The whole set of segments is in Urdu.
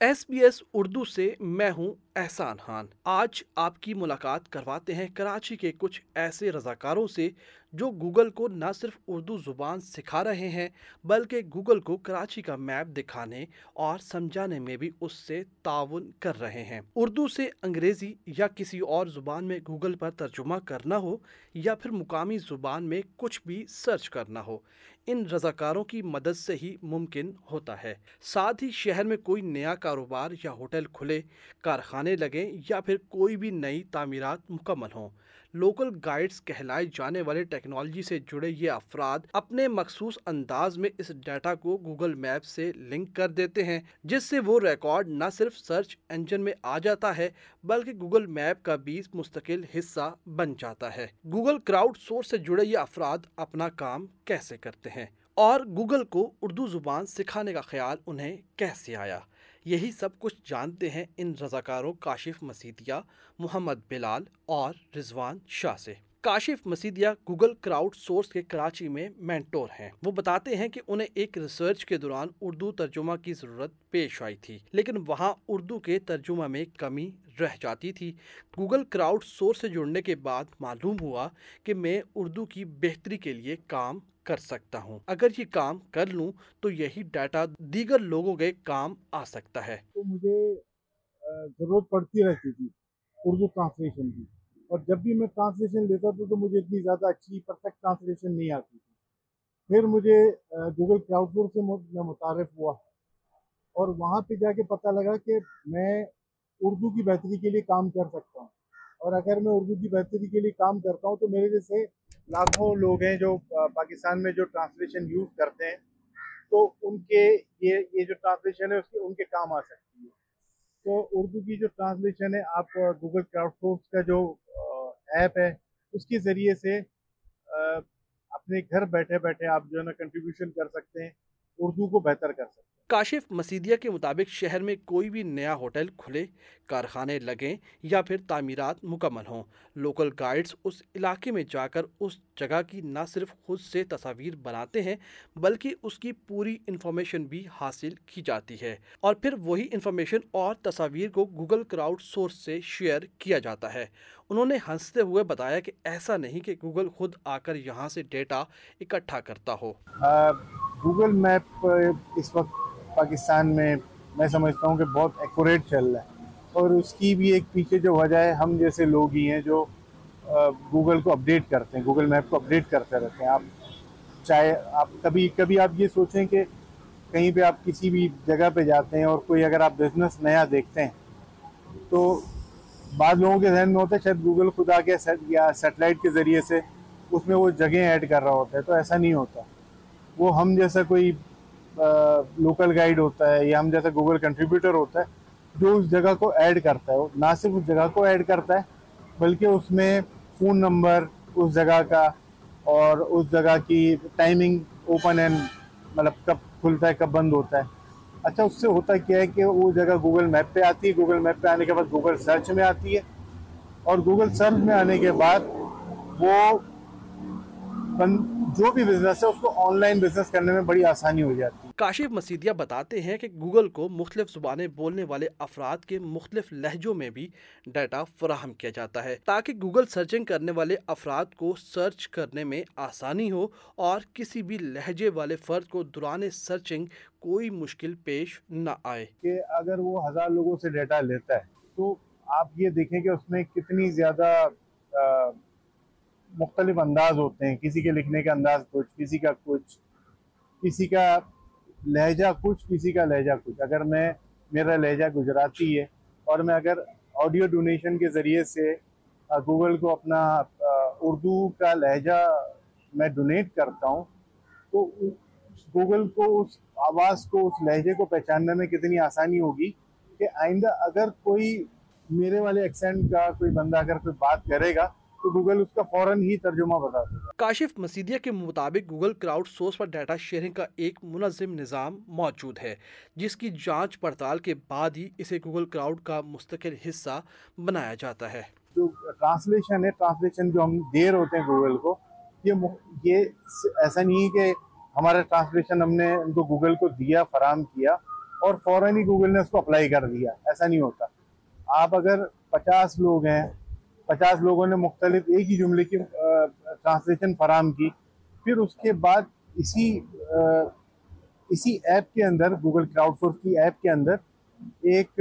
ایس بی ایس اردو سے میں ہوں احسان خان۔ آج آپ کی ملاقات کرواتے ہیں کراچی کے کچھ ایسے رضاکاروں سے جو گوگل کو نہ صرف اردو زبان سکھا رہے ہیں بلکہ گوگل کو کراچی کا میپ دکھانے اور سمجھانے میں بھی اس سے تعاون کر رہے ہیں۔ اردو سے انگریزی یا کسی اور زبان میں گوگل پر ترجمہ کرنا ہو یا پھر مقامی زبان میں کچھ بھی سرچ کرنا ہو ان رضاکاروں کی مدد سے ہی ممکن ہوتا ہے۔ ساتھ ہی شہر میں کوئی نیا کاروبار یا ہوٹل کھلے، کارخانے لگیں یا پھر کوئی بھی نئی تعمیرات مکمل ہوں۔ لوکل گائیڈز کہلائے جانے والے ٹیکنالوجی سے جڑے یہ افراد اپنے مخصوص انداز میں اس ڈیٹا کو گوگل میپ سے لنک کر دیتے ہیں، جس سے وہ ریکارڈ نہ صرف سرچ انجن میں آ جاتا ہے، بلکہ گوگل میپ کا بھی مستقل حصہ بن جاتا ہے۔ گوگل کراؤڈ سورس سے جڑے یہ افراد اپنا کام کیسے کرتے ہیں؟ اور گوگل کو اردو زبان سکھانے کا خیال انہیں کیسے آیا؟ یہی سب کچھ جانتے ہیں ان رضاکاروں کاشف مسیدیہ محمد بلال اور رضوان شاہ سے۔ کاشف مسیدیہ گوگل کراؤڈ سورس کے کراچی میں مینٹور ہیں۔ وہ بتاتے ہیں کہ انہیں ایک ریسرچ کے دوران اردو ترجمہ کی ضرورت پیش آئی تھی، لیکن وہاں اردو کے ترجمہ میں کمی رہ جاتی تھی۔ گوگل کراؤڈ سورس سے جڑنے کے بعد معلوم ہوا کہ میں اردو کی بہتری کے لیے کام کر سکتا ہوں۔ اگر یہ کام کر لوں تو یہی ڈیٹا دیگر لوگوں کے کام آ سکتا ہے۔ تو مجھے ضرورت پڑتی رہتی تھی اردو ٹرانسلیشن کی۔ اور جب بھی میں ٹرانسلیشن لیتا تھا تو مجھے اتنی زیادہ اچھی پرفیکٹ ٹرانسلیشن نہیں آتی تھی۔ پھر مجھے گوگل کراؤڈ فور سے میں متعارف ہوا۔ اور وہاں پہ جا کے پتہ لگا کہ میں اردو کی بہتری کے لیے کام کر سکتا ہوں۔ اور اگر میں اردو کی بہتری کے لیے کام کرتا ہوں تو میرے جیسے لاکھوں لوگ ہیں جو پاکستان میں جو ٹرانسلیشن یوز کرتے ہیں، تو ان کے یہ یہ جو ٹرانسلیشن ہے، اس کے، ان کے کام آ سکتی ہے۔ تو اردو کی جو ٹرانسلیشن ہے، آپ گوگل کراؤڈ سورس کا جو ایپ ہے، اس کے ذریعے سے اپنے گھر بیٹھے بیٹھے آپ جو ہے نا کنٹریبیوشن کر سکتے ہیں۔ اردو کو بہتر کر سکتے کاشف مسیدیہ کے مطابق شہر میں کوئی بھی نیا ہوٹل کھلے کارخانے لگیں یا پھر تعمیرات مکمل ہوں۔ لوکل گائیڈز اس علاقے میں جا کر اس جگہ کی نہ صرف خود سے تصاویر بناتے ہیں بلکہ اس کی پوری انفارمیشن بھی حاصل کی جاتی ہے۔ اور پھر وہی انفارمیشن اور تصاویر کو گوگل کراؤڈ سورس سے شیئر کیا جاتا ہے۔ انہوں نے ہنستے ہوئے بتایا کہ ایسا نہیں کہ گوگل خود آ کر یہاں سے ڈیٹا اکٹھا کرتا ہو۔ گوگل میپ eh, اس وقت پاکستان میں میں سمجھتا ہوں کہ بہت ایکوریٹ چل رہا ہے۔ اور اس کی بھی ایک پیچھے جو وجہ ہے، ہم جیسے لوگ ہی ہیں جو گوگل کو اپڈیٹ کرتے ہیں گوگل میپ کو اپڈیٹ کرتے رہتے ہیں۔ آپ چاہے آپ کبھی کبھی آپ یہ سوچیں کہ کہیں پہ آپ کسی بھی جگہ پہ جاتے ہیں اور کوئی اگر آپ بزنس نیا دیکھتے ہیں، تو بعض لوگوں کے ذہن میں ہوتا ہے شاید گوگل خدا کے یا سیٹلائٹ کے ذریعے سے اس میں وہ جگہیں ایڈ کر رہا ہوتا ہے، تو ایسا نہیں ہوتا۔ وہ ہم جیسا کوئی لوکل گائیڈ ہوتا ہے یا ہم جیسا گوگل کنٹریبیوٹر ہوتا ہے، جو اس جگہ کو ایڈ کرتا ہے نہ صرف اس جگہ کو ایڈ کرتا ہے، بلکہ اس میں فون نمبر اس جگہ کا اور اس جگہ کی ٹائمنگ اوپن اینڈ مطلب کب کھلتا ہے، کب بند ہوتا ہے۔ اچھا اس سے ہوتا کیا ہے کہ وہ جگہ گوگل میپ پہ آتی ہے گوگل میپ پہ آنے کے بعد گوگل سرچ میں آتی ہے۔ اور گوگل سرچ میں آنے کے بعد وہ جو بھی بزنس ہے اس کو آن لائن بزنس کرنے میں بڑی آسانی ہو جاتی ہے۔ کاشف مسیدیہ بتاتے ہیں کہ گوگل کو مختلف زبانیں بولنے والے افراد کے مختلف لہجوں میں بھی ڈیٹا فراہم کیا جاتا ہے تاکہ گوگل سرچنگ کرنے والے افراد کو سرچ کرنے میں آسانی ہو اور کسی بھی لہجے والے فرد کو دوران سرچنگ کوئی مشکل پیش نہ آئے۔ کہ اگر وہ ہزار لوگوں سے ڈیٹا لیتا ہے تو آپ یہ دیکھیں کہ اس میں کتنی زیادہ مختلف انداز ہوتے ہیں۔ کسی کے لکھنے کا انداز کچھ، کسی کا کچھ، کسی کا لہجہ کچھ، کسی کا لہجہ کچھ۔ اگر میں، میرا لہجہ گجراتی ہے اور میں اگر آڈیو ڈونیشن کے ذریعے سے گوگل کو اپنا اردو کا لہجہ میں ڈونیٹ کرتا ہوں، تو گوگل کو اس آواز کو، اس لہجے کو پہچاننے میں کتنی آسانی ہوگی کہ آئندہ اگر کوئی میرے والے ایکسینٹ کا کوئی بندہ اگر کوئی بات کرے گا تو گوگل اس کا فوراً ہی ترجمہ بتا دے گا کاشف مسیدیہ کے مطابق گوگل کراؤڈ سورس پر ڈیٹا شیئرنگ کا ایک منظم نظام موجود ہے جس کی جانچ پڑتال کے بعد ہی اسے گوگل کراؤڈ کا مستقل حصہ بنایا جاتا ہے۔ جو ٹرانسلیشن ہے ٹرانسلیشن جو ہم دیر ہوتے ہیں گوگل کو یہ یہ ایسا نہیں کہ ہمارا ٹرانسلیشن ہم نے ان کو گوگل کو دیا فراہم کیا اور فوراً ہی گوگل نے اس کو اپلائی کر دیا ایسا نہیں ہوتا۔ آپ اگر پچاس لوگ ہیں پچاس لوگوں نے مختلف ایک ہی جملے کی ٹرانسلیشن فراہم کی۔ پھر اس کے بعد اسی اسی ایپ کے اندر گوگل کراؤڈ فورس کی ایپ کے اندر ایک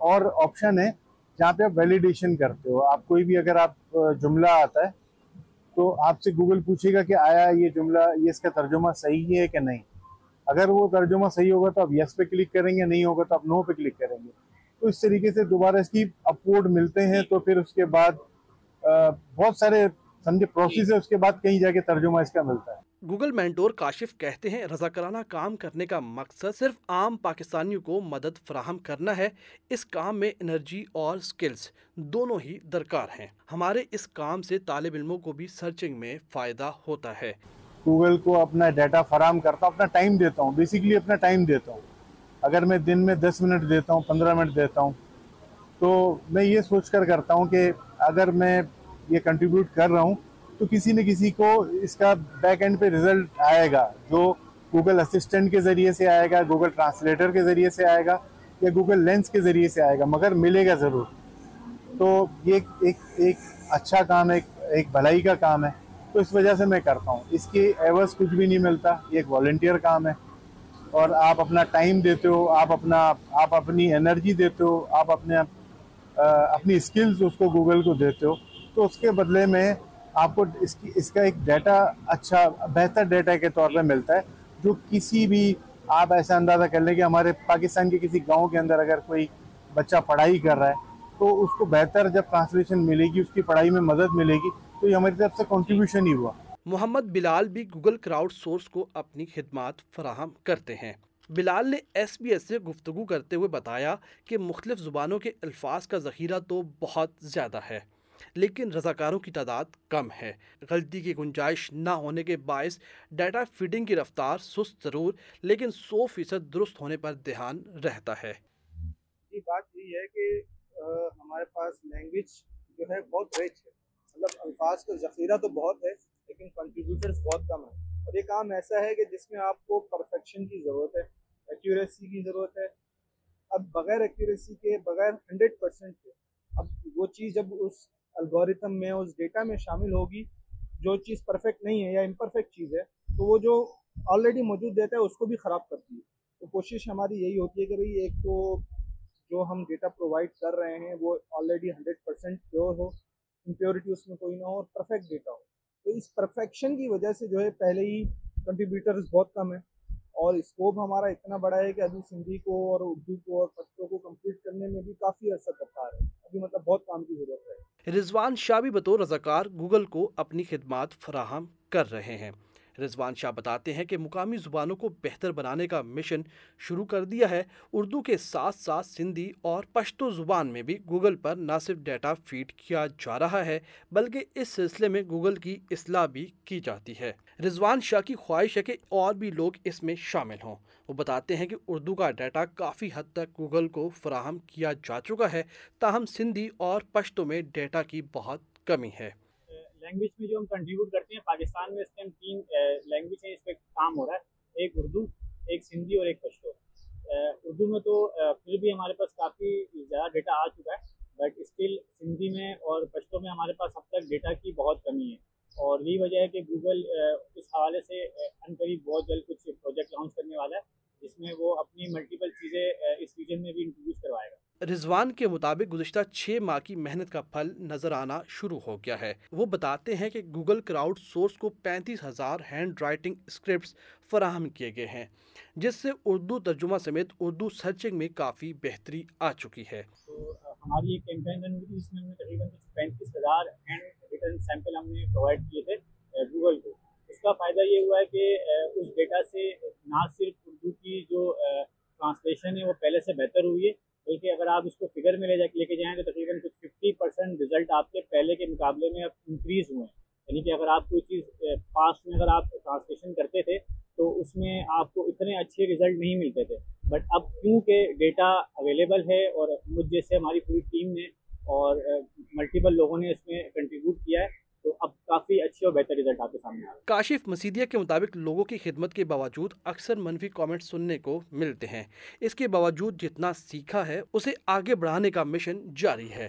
اور آپشن ہے جہاں پہ آپ ویلیڈیشن کرتے ہو۔ آپ کوئی بھی اگر آپ جملہ آتا ہے تو آپ سے گوگل پوچھے گا کہ آیا یہ جملہ، یہ اس کا ترجمہ صحیح ہے کہ نہیں؟ اگر وہ ترجمہ صحیح ہوگا تو آپ یس پہ کلک کریں گے، نہیں ہوگا تو آپ نو پہ کلک کریں گے۔ تو اس طریقے سے دوبارہ اس کی اپورڈ ملتے ہیں تو پھر اس کے بعد بہت سارے سمجھے پروسیس ہے اس کے بعد کہیں جا کے ترجمہ اس کا ملتا ہے۔ گوگل مینٹور کاشف کہتے ہیں رضاکرانہ کام کرنے کا مقصد صرف عام پاکستانیوں کو مدد فراہم کرنا ہے اس کام میں انرجی اور سکلز دونوں ہی درکار ہیں۔ ہمارے اس کام سے طالب علموں کو بھی سرچنگ میں فائدہ ہوتا ہے۔ گوگل کو اپنا ڈیٹا فراہم کرتا ہوں اپنا ٹائم دیتا ہوں بیسیکلی اپنا ٹائم دیتا ہوں۔ اگر میں دن میں دس منٹ دیتا ہوں، پندرہ منٹ دیتا ہوں، تو میں یہ سوچ کر کرتا ہوں کہ اگر میں یہ کنٹریبیوٹ کر رہا ہوں، تو کسی نہ کسی کو اس کا بیک اینڈ پہ ریزلٹ آئے گا، جو گوگل اسسٹنٹ کے ذریعے سے آئے گا گوگل ٹرانسلیٹر کے ذریعے سے آئے گا یا گوگل لینس کے ذریعے سے آئے گا، مگر ملے گا ضرور۔ تو یہ ایک ایک اچھا کام ہے، ایک بھلائی کا کام ہے۔ تو اس وجہ سے میں کرتا ہوں۔ اس کی ایورس کچھ بھی نہیں ملتا، یہ ایک والنٹیئر کام ہے۔ اور آپ اپنا ٹائم دیتے ہو، آپ اپنا، آپ اپنی انرجی دیتے ہو، آپ اپنے اپنی اسکلز اس کو گوگل کو دیتے ہو، تو اس کے بدلے میں آپ کو اس کی، اس کا ایک ڈیٹا اچھا بہتر ڈیٹا کے طور پہ ملتا ہے، جو کسی بھی آپ ایسا اندازہ کر لیں کہ ہمارے پاکستان کے کسی گاؤں کے اندر اگر کوئی بچہ پڑھائی کر رہا ہے، تو اس کو بہتر جب ٹرانسلیشن ملے گی، اس کی پڑھائی میں مدد ملے گی، تو یہ ہماری طرف سے کنٹریبیوشن ہی ہوا۔ محمد بلال بھی گوگل کراؤڈ سورس کو اپنی خدمات فراہم کرتے ہیں۔ بلال نے ایس بی ایس سے گفتگو کرتے ہوئے بتایا کہ مختلف زبانوں کے الفاظ کا ذخیرہ تو بہت زیادہ ہے، لیکن رضاکاروں کی تعداد کم ہے۔ غلطی کی گنجائش نہ ہونے کے باعث ڈیٹا فیڈنگ کی رفتار سست ضرور، لیکن سو فیصد درست ہونے پر دھیان رہتا ہے۔ یہ بات یہ ہے کہ ہمارے پاس لینگویج جو ہے بہت ریچ ہے۔ مطلب الفاظ کا ذخیرہ تو بہت ہے لیکن کنٹریبیوٹرس بہت کم ہیں۔ اور یہ کام ایسا ہے کہ جس میں آپ کو پرفیکشن کی ضرورت ہے ایکیوریسی کی ضرورت ہے۔ اب بغیر ایکیوریسی کے، بغیر ہنڈریڈ پرسینٹ کے، اب وہ چیز جب اس الگوریتم میں، اس ڈیٹا میں شامل ہوگی، جو چیز پرفیکٹ نہیں ہے یا امپرفیکٹ چیز ہے، تو وہ جو آلریڈی موجود دیتا ہے، اس کو بھی خراب کرتی ہے تو کوشش ہماری یہی ہوتی ہے کہ بھئی ایک تو جو ہم ڈیٹا پرووائڈ کر رہے ہیں، وہ آلریڈی ہنڈریڈ پرسینٹ پیور ہو امپیورٹی اس میں کوئی نہ ہو اور پرفیکٹ ڈیٹا ہو۔ تو اس پرفیکشن کی وجہ سے جو ہے پہلے ہی کنٹریبیوٹرز بہت کم ہیں اور اسکوپ ہمارا اتنا بڑا ہے کہ ابھی سندھی کو اور اردو کو اور پشتوں کو کمپلیٹ کرنے میں بھی کافی عرصہ درکار ہے۔ ابھی مطلب بہت کام کی ضرورت ہے۔ رضوان شاہ بھی بطور رضاکار گوگل کو اپنی خدمات فراہم کر رہے ہیں۔ رضوان شاہ بتاتے ہیں کہ مقامی زبانوں کو بہتر بنانے کا مشن شروع کر دیا ہے۔ اردو کے ساتھ ساتھ سندھی اور پشتو زبان میں بھی گوگل پر نہ صرف ڈیٹا فیڈ کیا جا رہا ہے، بلکہ اس سلسلے میں گوگل کی اصلاح بھی کی جاتی ہے۔ رضوان شاہ کی خواہش ہے کہ اور بھی لوگ اس میں شامل ہوں۔ وہ بتاتے ہیں کہ اردو کا ڈیٹا کافی حد تک گوگل کو فراہم کیا جا چکا ہے، تاہم سندھی اور پشتو میں ڈیٹا کی بہت کمی ہے۔ لینگویج میں جو ہم کنٹریبیوٹ کرتے ہیں، پاکستان میں اس ٹائم تین لینگویج ہیں، اس پہ کام ہو رہا ہے۔ ایک اردو، ایک سندھی اور ایک پشتو۔ اردو میں تو پھر بھی ہمارے پاس کافی زیادہ ڈیٹا آ چکا ہے بٹ اسٹل سندھی میں اور پشتو میں ہمارے پاس اب تک ڈیٹا کی بہت کمی ہے۔ اور یہی وجہ ہے کہ گوگل اس حوالے سے ان قریب بہت جلد کچھ پروجیکٹ لانچ کرنے والا ہے۔ جس میں وہ اپنی ملٹیپل چیزیں اس ریجن میں بھی انٹروڈیوس کروائے گا۔ رضوان کے مطابق گزشتہ چھ ماہ کی محنت کا پھل نظر آنا شروع ہو گیا ہے۔ وہ بتاتے ہیں کہ گوگل کراؤڈ سورس کو پینتیس ہزار ہینڈ رائٹنگ اسکرپٹس فراہم کیے گئے ہیں جس سے اردو ترجمہ سمیت اردو سرچنگ میں کافی بہتری آ چکی ہے۔ تو ہماری ایک کیمپین رن ہوئی جس میں ہم نے تقریباً پینتیس ہزار ہینڈ ریٹن سیمپل ہم نے پرووائڈ کیے تھے گوگل کو۔ اس کا فائدہ یہ ہوا ہے کہ اس ڈیٹا سے نہ صرف اردو کی جو ٹرانسلیشن ہے وہ پہلے سے بہتر ہوئی ہے، بلکہ اگر آپ اس کو فگر میں لے جا کے لے کے جائیں تو تقریباً کچھ ففٹی پرسینٹ رزلٹ آپ کے پہلے کے مقابلے میں اب انکریز ہوئے ہیں۔ یعنی کہ اگر آپ کوئی چیز پاسٹ میں اگر آپ ٹرانسلیشن کرتے تھے تو اس میں آپ کو اتنے اچھے رزلٹ نہیں ملتے تھے۔ بٹ اب کیونکہ ڈیٹا اویلیبل ہے اور مجھ جیسے ہماری پوری ٹیم نے اور ملٹیپل لوگوں نے اس میں کنٹریبیوٹ کیا ہے کافی اچھے اور بہتر رزلٹ کے سامنے آ رہے ہیں۔ کاشف مسیدیہ کے مطابق لوگوں کی خدمت کے باوجود اکثر منفی کامنٹ سننے کو ملتے ہیں۔ اس کے باوجود جتنا سیکھا ہے، اسے آگے بڑھانے کا مشن جاری ہے۔